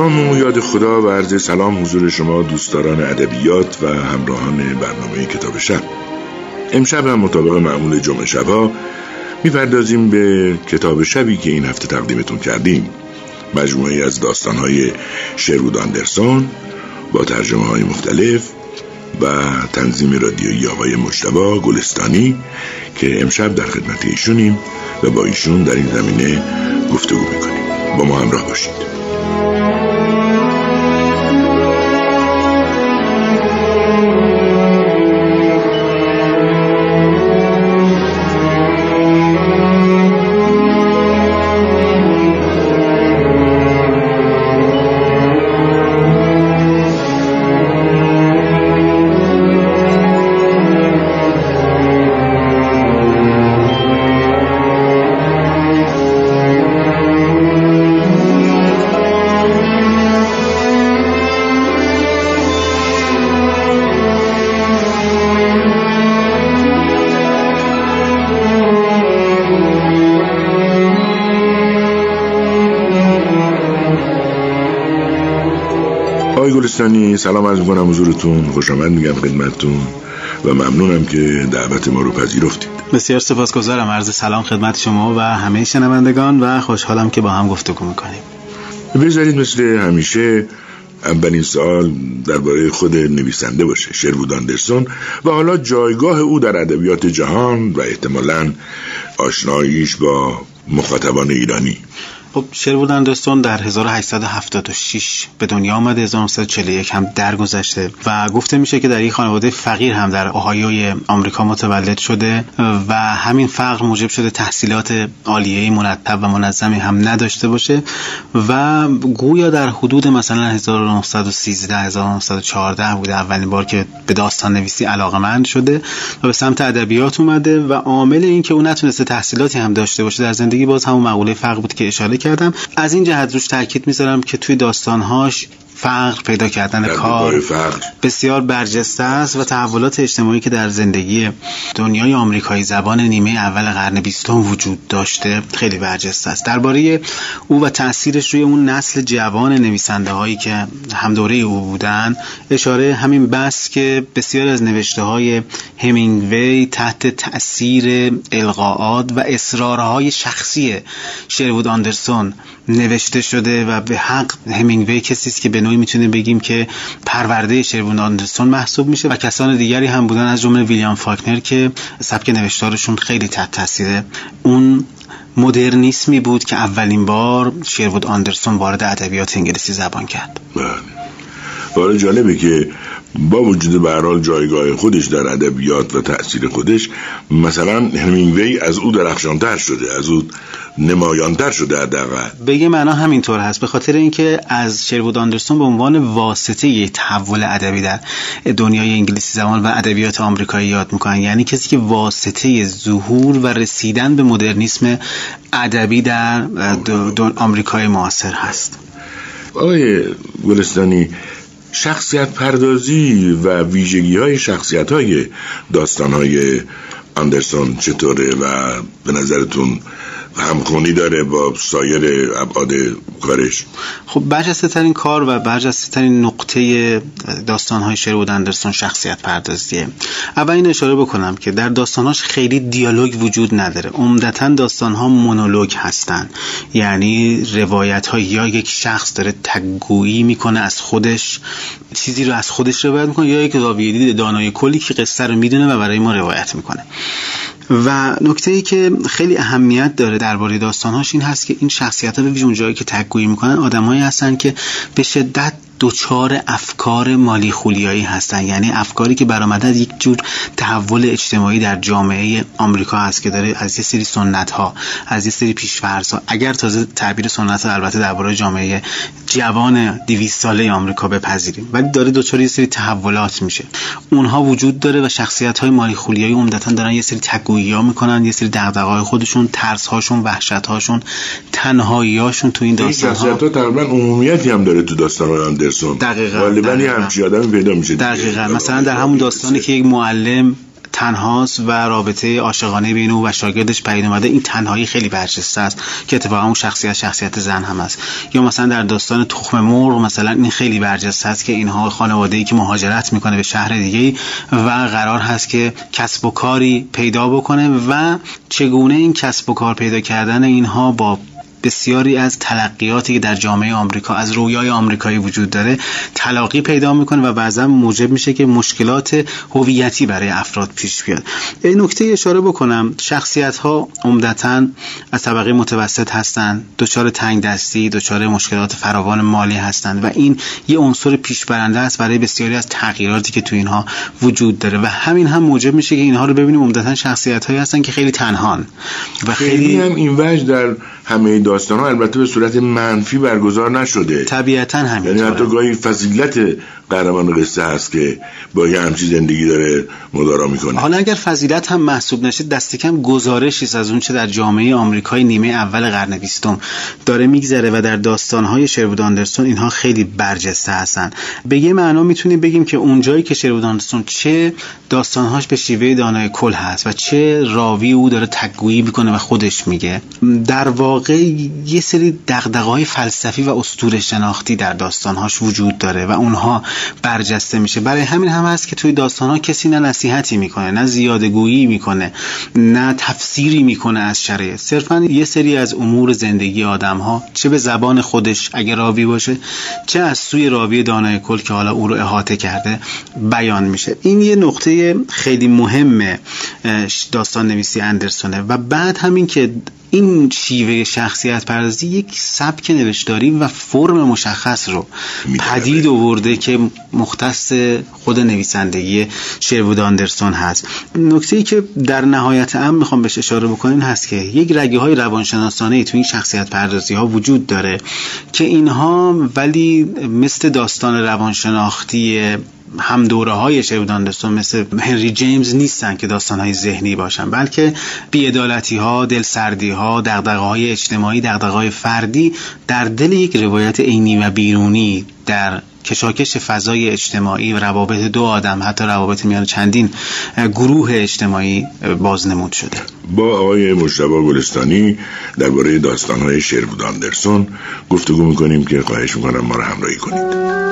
نام و یاد خدا و عرض سلام حضور شما دوستداران ادبیات و همراهان برنامه کتاب شب. امشب هم مطابق معمول جمعه شبها می‌پردازیم به کتاب شبی که این هفته تقدیمتون کردیم. مجموعه از داستانهای شرود آندرسون با ترجمه های مختلف و تنظیم رادیویی آقای مجتبا گلستانی که امشب در خدمت ایشونیم و با ایشون در این زمینه گفتگو می‌کنیم. با ما همراه باشید. گلستانی سلام از می‌کنم حضورتون. خوش آمد میگم خدمتتون و ممنونم که دعوت ما رو پذیرفتید. بسیار سپاسگزارم. عرض سلام خدمت شما و همه شنوندگان و خوشحالم که با هم گفتگو می‌کنیم. بذارید مثل همیشه اولین سال درباره خود نویسنده باشه شروود آندرسون. و حالا جایگاه او در ادبیات جهان و احتمالا آشناییش با مخاطبان ایرانی. خب شروود اندرسون در 1876 به دنیا آمده 1941 هم درگذشته و گفته میشه که در یک خانواده فقیر هم در اوهایوی آمریکا متولد شده و همین فقر موجب شده تحصیلات عالیه مرتب و منظمی هم نداشته باشه و گویا در حدود مثلا 1913 1914 بوده اولین بار که به داستان نویسی علاقمند شده و به سمت ادبیات اومده و عامل این که او نتونسته تحصیلاتی هم داشته باشه در زندگی باز همون مقوله فقر بود که اشاره کردم. از این جهت روش تاکید می‌ذارم که توی داستانهاش فقر پیدا کردن کار بسیار برجسته است و تحولات اجتماعی که در زندگی دنیای آمریکایی زبان نیمه اول قرن بیستم وجود داشته خیلی برجسته است. درباره او و تاثیرش روی اون نسل جوان نویسنده هایی که هم دوره او بودن اشاره همین بس که بسیار از نوشته های همینگوی تحت تاثیر القاعات و اصرارهای شخصی شروود آندرسون نوشته شده و به حق همینگوی کسی است که به نوعی می‌تونه بگیم که پرورده شروون آندرسون محسوب میشه و کسان دیگری هم بودن از جمله ویلیام فاکنر که سبک نوشتارشون خیلی تحت تاثیر اون مدرنیسمی بود که اولین بار شروود آندرسون وارد ادبیات انگلیسی زبان کرد. بله. جالبه که با وجود به جایگاه خودش در ادبیات و تاثیر خودش مثلا همینگوی از او درخشانتر شده از او نمایانتر شده حداقل. بگه معنا همینطور هست به خاطر اینکه از شروود آندرسون به عنوان واسطه یه تحول ادبی در دنیای انگلیسی زبان و ادبیات آمریکایی یاد می‌کنن. یعنی کسی که واسطه ظهور و رسیدن به مدرنیسم ادبی در آمریکای معاصر هست. آقای گلستانی شخصیت پردازی و ویژگی های شخصیت های داستان های اندرسون چطوره و به نظرتون همخونی داره با سایر ابعاد کارش. خب برجسته ترین کار و برجسته ترین نقطه داستان های شروود اندرسون شخصیت پردازیه. اول این اشاره بکنم که در داستانهاش خیلی دیالوگ وجود نداره. عمدتا داستان ها مونولوگ هستن. یعنی روایت ها یا یک شخص داره تگویی می‌کنه از خودش چیزی رو از خودش روایت می‌کنه یا یک راویدی دانای کلی که قصه رو می‌دونه و برای ما روایت می‌کنه. و نکته ای که خیلی اهمیت داره درباره داستانهاش این هست که این شخصیت ها به ویژون جایی که تگویی می‌کنن آدمایی هستن که به شدت دچار افکار مالی خولیایی هستن. یعنی افکاری که برآمده یک جور تحول اجتماعی در جامعه آمریکا هست که داره از یه سری سنت ها از یه سری پیشفرض ها اگر تازه تعبیر سنت ها البته درباره جامعه جوان 200 ساله آمریکا بپذیریم. ولی داره دچار یه سری تحولات میشه. اونها وجود داره و شخصیت های مالی خولیایی عمدتا دارن یه سری تگویی ها می‌کنن یه سری دغدغه های خودشون ترس هاشون وحشت هاشون تنهایی هاشون تو این داستان ها تقریبا عمومیتی هم داره تو داستان اندرسون دقیقاً غالبا همچی آدمی پیدا میشه دقیقاً. مثلا در همون داستانی که یک معلم تنهاست و رابطه عاشقانه بین او و شاگردش پدید اومده این تنهایی خیلی برجسته است که اتفاقا اون شخصیت شخصیت زن هم است. یا مثلا در داستان تخم مرغ مثلا این خیلی برجسته است که اینها خانواده ای که مهاجرت می‌کنه به شهر دیگه و قرار هست که کسب و کاری پیدا بکنه و چگونه این کسب و کار پیدا کردن اینها با بسیاری از تلقیاتی که در جامعه آمریکا از رویای آمریکایی وجود داره تلاقی پیدا می‌کنه و بعضا موجب میشه که مشکلات هویتی برای افراد پیش بیاد. این نکته اشاره بکنم. شخصیت ها عمدتا از طبقه متوسط هستند دچار تنگ دستی دچار مشکلات فراوان مالی هستند و این یه عنصر پیش برنده است برای بسیاری از تغییراتی که تو اینها وجود داره و همین هم موجب میشه که اینها رو ببینیم. عمدتا شخصیت هایی هستن که خیلی تنهان و خیلی, خیلی هم این وجه در همه داستان ها البته به صورت منفی برگزار نشده. طبیعتا همین یعنی حتی گاهی فضیلت قهرمان قصه هست که با یه همچی زندگی داره مدارا می‌کنه. حالا اگر فضیلت هم محسوب نشه دست کم گزارشی از اون چه در جامعه آمریکای نیمه اول قرن بیستم داره میگذره و در داستانهای شرود آندرسون اینها خیلی برجسته هستن. به یه معنا می‌تونیم بگیم که اونجایی که شرود آندرسون چه داستانهاش به شیوه دانای کل هست و چه راوی او داره تگویی می‌کنه و خودش میگه. در واقع یه سری دغدغه‌های فلسفی و اسطوره شناختی در داستانهاش وجود داره و اونها برجسته میشه. برای همین هم هست که توی داستان ها کسی نه نصیحتی می‌کنه نه زیاده گویی می‌کنه نه تفسیری می‌کنه از شرایط. صرفا یه سری از امور زندگی آدم ها چه به زبان خودش اگر راوی باشه چه از سوی راوی دانای کل که حالا او رو احاطه کرده بیان میشه. این یه نقطه خیلی مهم داستان نویسی اندرسونه. و بعد همین که این شیوه شخصیت پردازی یک سبک نوشتاری و فرم مشخص رو پدید آورده که مختص خود نویسندگی شروود آندرسون هست. نکته ای که در نهایت هم می‌خوام بهش اشاره بکنیم هست که یک رگه های روانشناسانه تو این شخصیت پردازی ها وجود داره که اینها ولی مثل داستان روانشناختی هم دوره های شیوداندستون مثل هنری جیمز نیستن که داستان های ذهنی باشن بلکه بیعدالتی ها دلسردی ها دقدقه های اجتماعی دقدقه های فردی در دل یک روایت عینی و بیرونی در کشاکش فضای اجتماعی و روابط دو آدم حتی روابط میان چندین گروه اجتماعی بازنمود شده. با آقای مجتبا گلستانی درباره داستانهای شیرود آندرسون گفتگو می‌کنیم که خواهش می‌کنم ما رو همراهی کنید.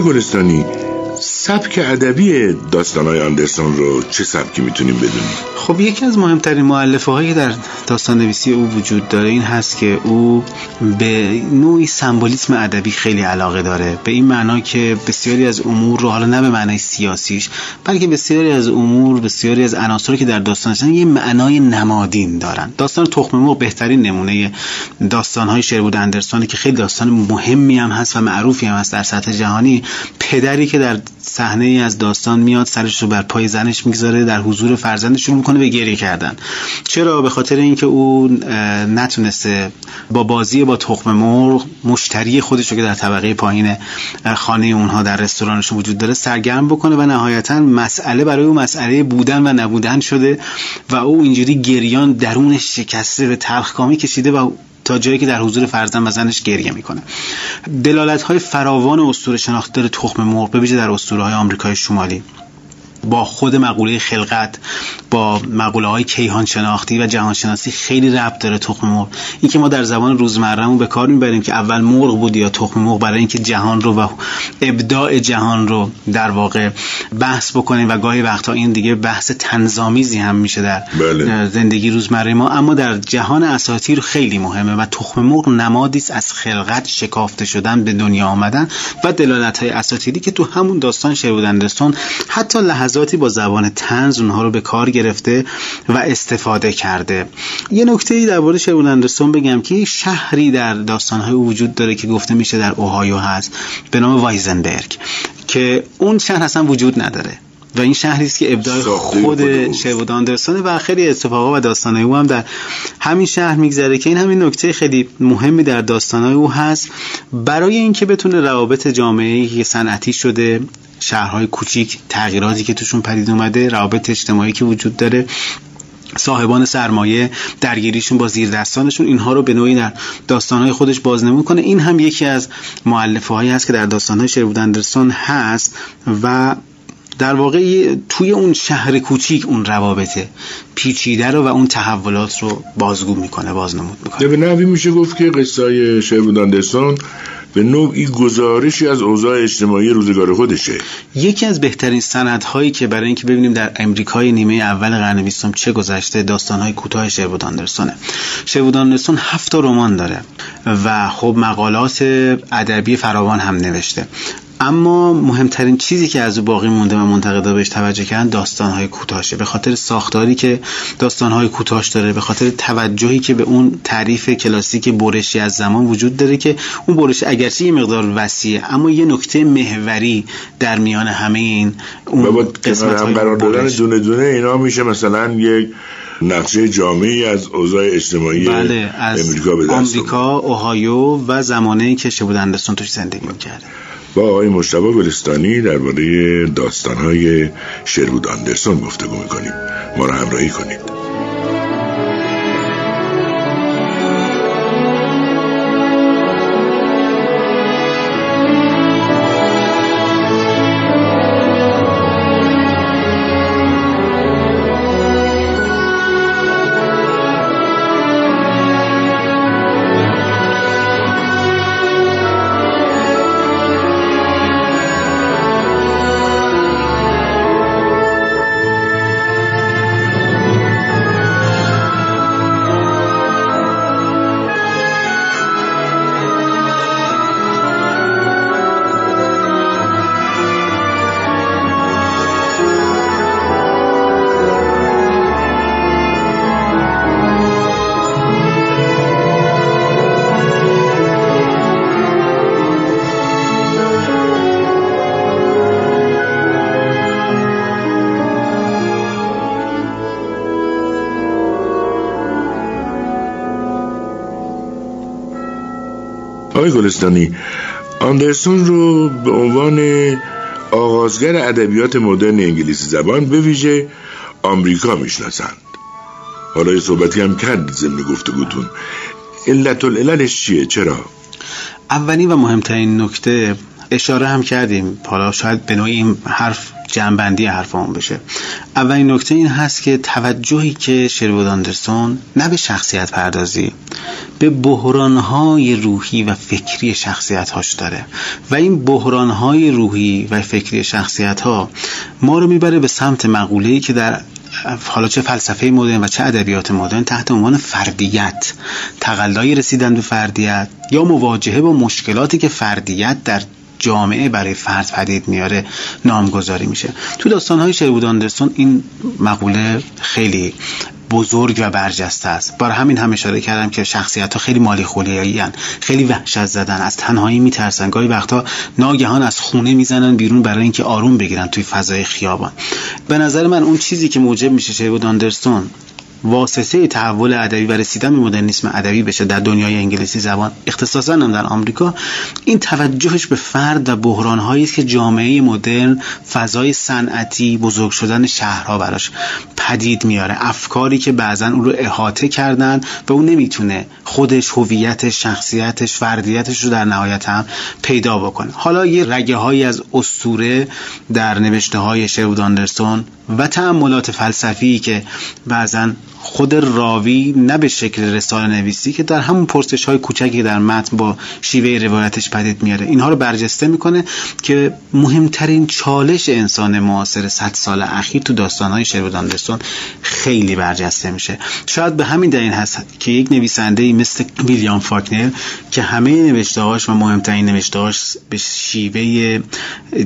گلستانی. سبک ادبی داستانهای آندرسون رو چه سبکی می‌تونیم بدونیم؟ خب یکی از مهمترین معلفه هایی در داستان نویسی او وجود داره این هست که او به نوعی سمبولیسم ادبی خیلی علاقه داره. به این معنا که بسیاری از امور رو حالا نه به معنای سیاسیش بلکه بسیاری از امور بسیاری از عناصری که در داستان یه معنای نمادین دارن. داستان تخم مرغ بهترین نمونه داستان های شربود اندرسون که خیلی داستان مهمی هم هست و معروفی هم هست در سطح جهانی. پدری که در صحنه ای از داستان میاد سرش رو بر پای زنش می‌گذاره در حضور فرزندش شروع می‌کنه به گریه کردن. چرا؟ به خاطر اینکه او نتونسته با بازی با تخم مرغ مشتری خودش رو که در طبقه پایین خانه اونها در رستورانش وجود داره سرگرم بکنه و نهایتا مسئله برای او مسئله بودن و نبودن شده و او اینجوری گریان درونش شکسته به تلخکامی کشیده و جایی که در حضور فرزند و زنش گریه می‌کنه. دلالت های فراوان اسطوره شناختی داره تخم مرغ به در اسطوره های آمریکای شمالی. با خود مقوله خلقت با مقوله های کیهان شناختی و جهان شناسی خیلی ربط داره تخم مرغ این که ما در زبان روزمرهمون به کار می‌بریم که اول مرغ بود یا تخم مرغ برای اینکه جهان رو و ابداع جهان رو در واقع بحث بکنیم و گاهی وقتا این دیگه بحث تنظامیزی هم میشه در بله. زندگی روزمره ما اما در جهان اساطیر خیلی مهمه و تخم مرغ نمادی است از خلقت شکافته شدن به دنیا آمدن و دلالت های اساطیری که تو همون داستان شیرودندستان حتی لحظاتی با زبان تنز اونها رو به کار گرفته و استفاده کرده. یه نکته ای در مورد شیرودندستان بگم که شهری در داستان های وجود داره که گفته میشه در اوهایو هست به نام وایزنبرگ که اون شهر اصلا وجود نداره. و این شهری است که ابداع خود شیوود آندرسون و خیلی اتفاقا و داستانهای او هم در همین شهر میگذره که این همین نکته خیلی مهمی در داستانهای او هست. برای اینکه بتونه روابط جامعه که صنعتی شده شهرهای کوچیک تغییراتی که توشون پدید اومده روابط اجتماعی که وجود داره صاحبان سرمایه درگیریشون با زیر دستانشون اینها رو به نوعی در داستانهای خودش بازنمون کنه. این هم یکی از معلفه هایی هست که در داستانهای شیرود اندرسون هست و در واقع توی اون شهر کوچیک اون روابط پیچیده رو و اون تحولات رو بازگو می‌کنه بازنمود می‌کنه. به نوی میشه گفت که قصه های شهرود به نوعی گزارشی از اوضاع اجتماعی روزگار خودشه. یکی از بهترین سندهایی که برای اینکه ببینیم در امریکای نیمه اول قرن بیستم چه گذشته داستانهای کوتاه شروود آندرسونه شروود آندرسون هفت رمان داره و خب مقالات ادبی فراوان هم نوشته. اما مهمترین چیزی که از او باقی مونده و منتقدا بهش توجه کردن داستانهای کوتاشه به خاطر ساختاری که داستانهای کوتاش داره به خاطر توجهی که به اون تعریف کلاسیک برشی از زمان وجود داره که اون برش اگرچه یه مقدار وسیعه اما یه نکته محوری در میان همه این اون قسمت هم قرار دادن دونه دونه اینا میشه مثلا یک نقشه جامعی از اوضاع اجتماعی بله از امریکا به آمریکا، اوهایو و زمانه که شبودندستان توش زندگی می‌کرده. با آقای مشتبه گلستانی درباره داستانهای شروود آندرسون گفتگو می‌کنیم. ما را همراهی کنید. گلستانی. آندرسون رو به عنوان آغازگر ادبیات مدرن انگلیسی زبان به ویژه آمریکا می‌شناسند. حالا یه صحبتی هم کرد ضمن گفتگوتون. علت العللش چیه؟ چرا؟ اولین و مهمترین نکته اشاره هم کردیم. حالا شاید به نوعی این حرف جنبندی حرفمون بشه. اولین نکته این هست که توجهی که شروود آندرسون نه به شخصیت پردازی به بحرانهای روحی و فکری شخصیت هاش داره. و این بحرانهای روحی و فکری شخصیت ها ما رو می‌بره به سمت مقوله‌ای که در حالا چه فلسفه مدرن و چه ادبیات مدرن تحت عنوان فردیت. تقلای رسیدن به فردیت یا مواجهه با مشکلاتی که فردیت در جامعه برای فرد پدید میاره نامگذاری میشه. تو داستانهای شروود اندرسون این مقوله خیلی بزرگ و برجسته است. برای همین هم اشاره کردم که شخصیت ها خیلی مالی خولیایی خیلی وحشت زدن از تنهایی میترسن. گاهی وقتا ناگهان از خونه می‌زنن بیرون برای اینکه آروم بگیرن توی فضای خیابان. به نظر من اون چیزی که موجب میشه شیرود آندرسون واسطه تحول ادبی و رسیدن به مدرنیسم ادبی بشه در دنیای انگلیسی زبان اختصاصا هم در آمریکا این توجهش به فرد و بحران هایی است که جامعه مدرن فضای صنعتی بزرگ شدن شهرها براش پدید میاره. افکاری که بعضا او رو احاطه کردن و اون نمی‌تونه خودش هویتش شخصیتش فردیتش رو در نهایت هم پیدا بکنه. حالا یه رگه هایی از اسطوره در نوشته های و تأملات فلسفی که بعضا خود راوی نه به شکل رساله نویسی که در همون پرسش های کوچکی در متن با شیوه روایتش پدید میاره. اینها رو برجسته می‌کنه که مهمترین چالش انسان معاصر 100 سال اخیر تو داستان های شرود آندرسون خیلی برجسته میشه. شاید به همین دلیل هست که یک نویسنده مثل ویلیام فاکنر که همه نوشتههاش و مهمترین نوشتههاش به شیوه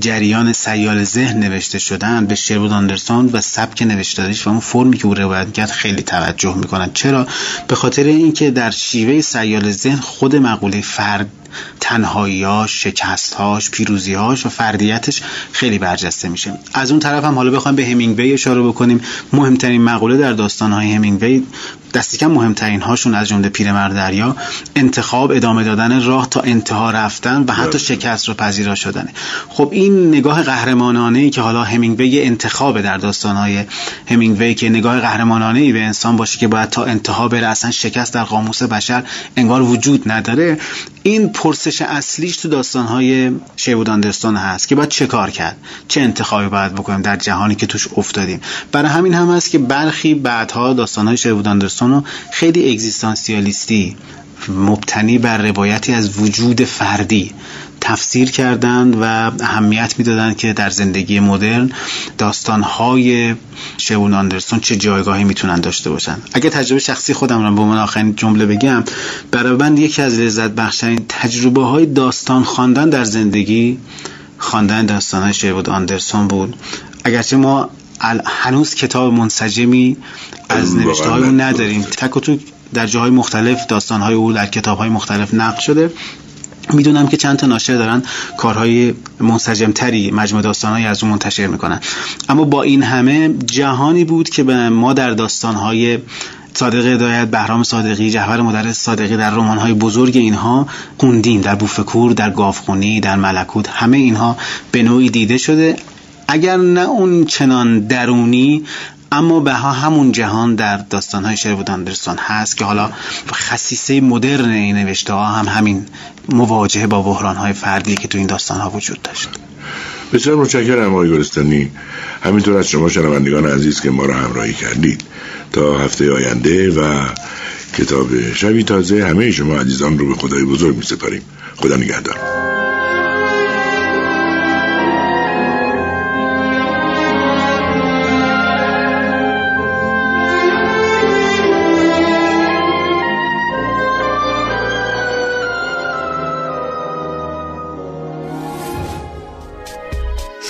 جریان سیال ذهن نوشته شدن به شرود آندرسون و سبک نوشتاریش و اون فرمی که او روایت کرد خیلی توجه می‌کنن. چرا؟ به خاطر اینکه در شیوه سیال ذهن خود مقوله فرد تنهاییاش شکستهاش پیروزیهاش و فردیتش خیلی برجسته میشه. از اون طرف هم حالا بخوایم به همینگوی اشاره بکنیم. مهمترین مقوله در داستانهای همینگوی دستی کم مهمترین هاشون از جمله پیرمرد دریا انتخاب ادامه دادن راه تا انتها رفتن و حتی شکست رو پذیرا شدنه. خب این نگاه قهرمانانه ای که حالا همینگوی انتخاب در داستانهای همینگوی که نگاه قهرمانانه ای به انسان باشه که باید تا انتها بره اصلا شکست در قاموس بشر انگار وجود نداره این پرسش اصلیش تو داستانهای شیوود آندرستون هست که باید چه کار کرد؟ چه انتخابی باید بکنیم در جهانی که توش افتادیم؟ برای همین هم هست که برخی بعدها داستانهای شیوود آندرستون خیلی اگزیستانسیالیستی مبتنی بر روایتی از وجود فردی تفسیر کردند و اهمیت می‌دادند که در زندگی مدرن داستانهای شون آندرسون چه جایگاهی می‌تونن داشته باشن. اگه تجربه شخصی خودم رو به من آخرین جمله بگم برای من یکی از لذت بخشترین تجربه های داستان خواندن در زندگی خواندن داستان های شیوود آندرسون بود. اگرچه ما هنوز کتاب منسجمی از نوشته های اون نداریم. تک و تو در جاهای مختلف داستان های او در کتاب های مختلف نقل شده. می‌دونم که چند تا ناشر دارن کارهای منسجمتری مجموع داستانهایی از اون منتشر می‌کنن. اما با این همه جهانی بود که به ما در داستانهای صادق هدایت بهرام صادقی جعفر مدرس صادقی در رمان‌های بزرگ اینها خوندیم. در بوفکور در گافخونی در ملکوت همه اینها به نوعی دیده شده. اگر نه اون چنان درونی اما به همون جهان در داستان های شرود اندرسون هست که حالا خصیصه مدرن این نوشته ها هم همین مواجهه با بحران های فردی که تو این داستان ها وجود داشت. بسیار متشکرم آقای گلستانی. همینطور از شما شنوندگان عزیز که ما را همراهی کردید. تا هفته آینده و کتاب شبی تازه همه شما عزیزان رو به خدای بزرگ می سپاریم خدا نگهدار.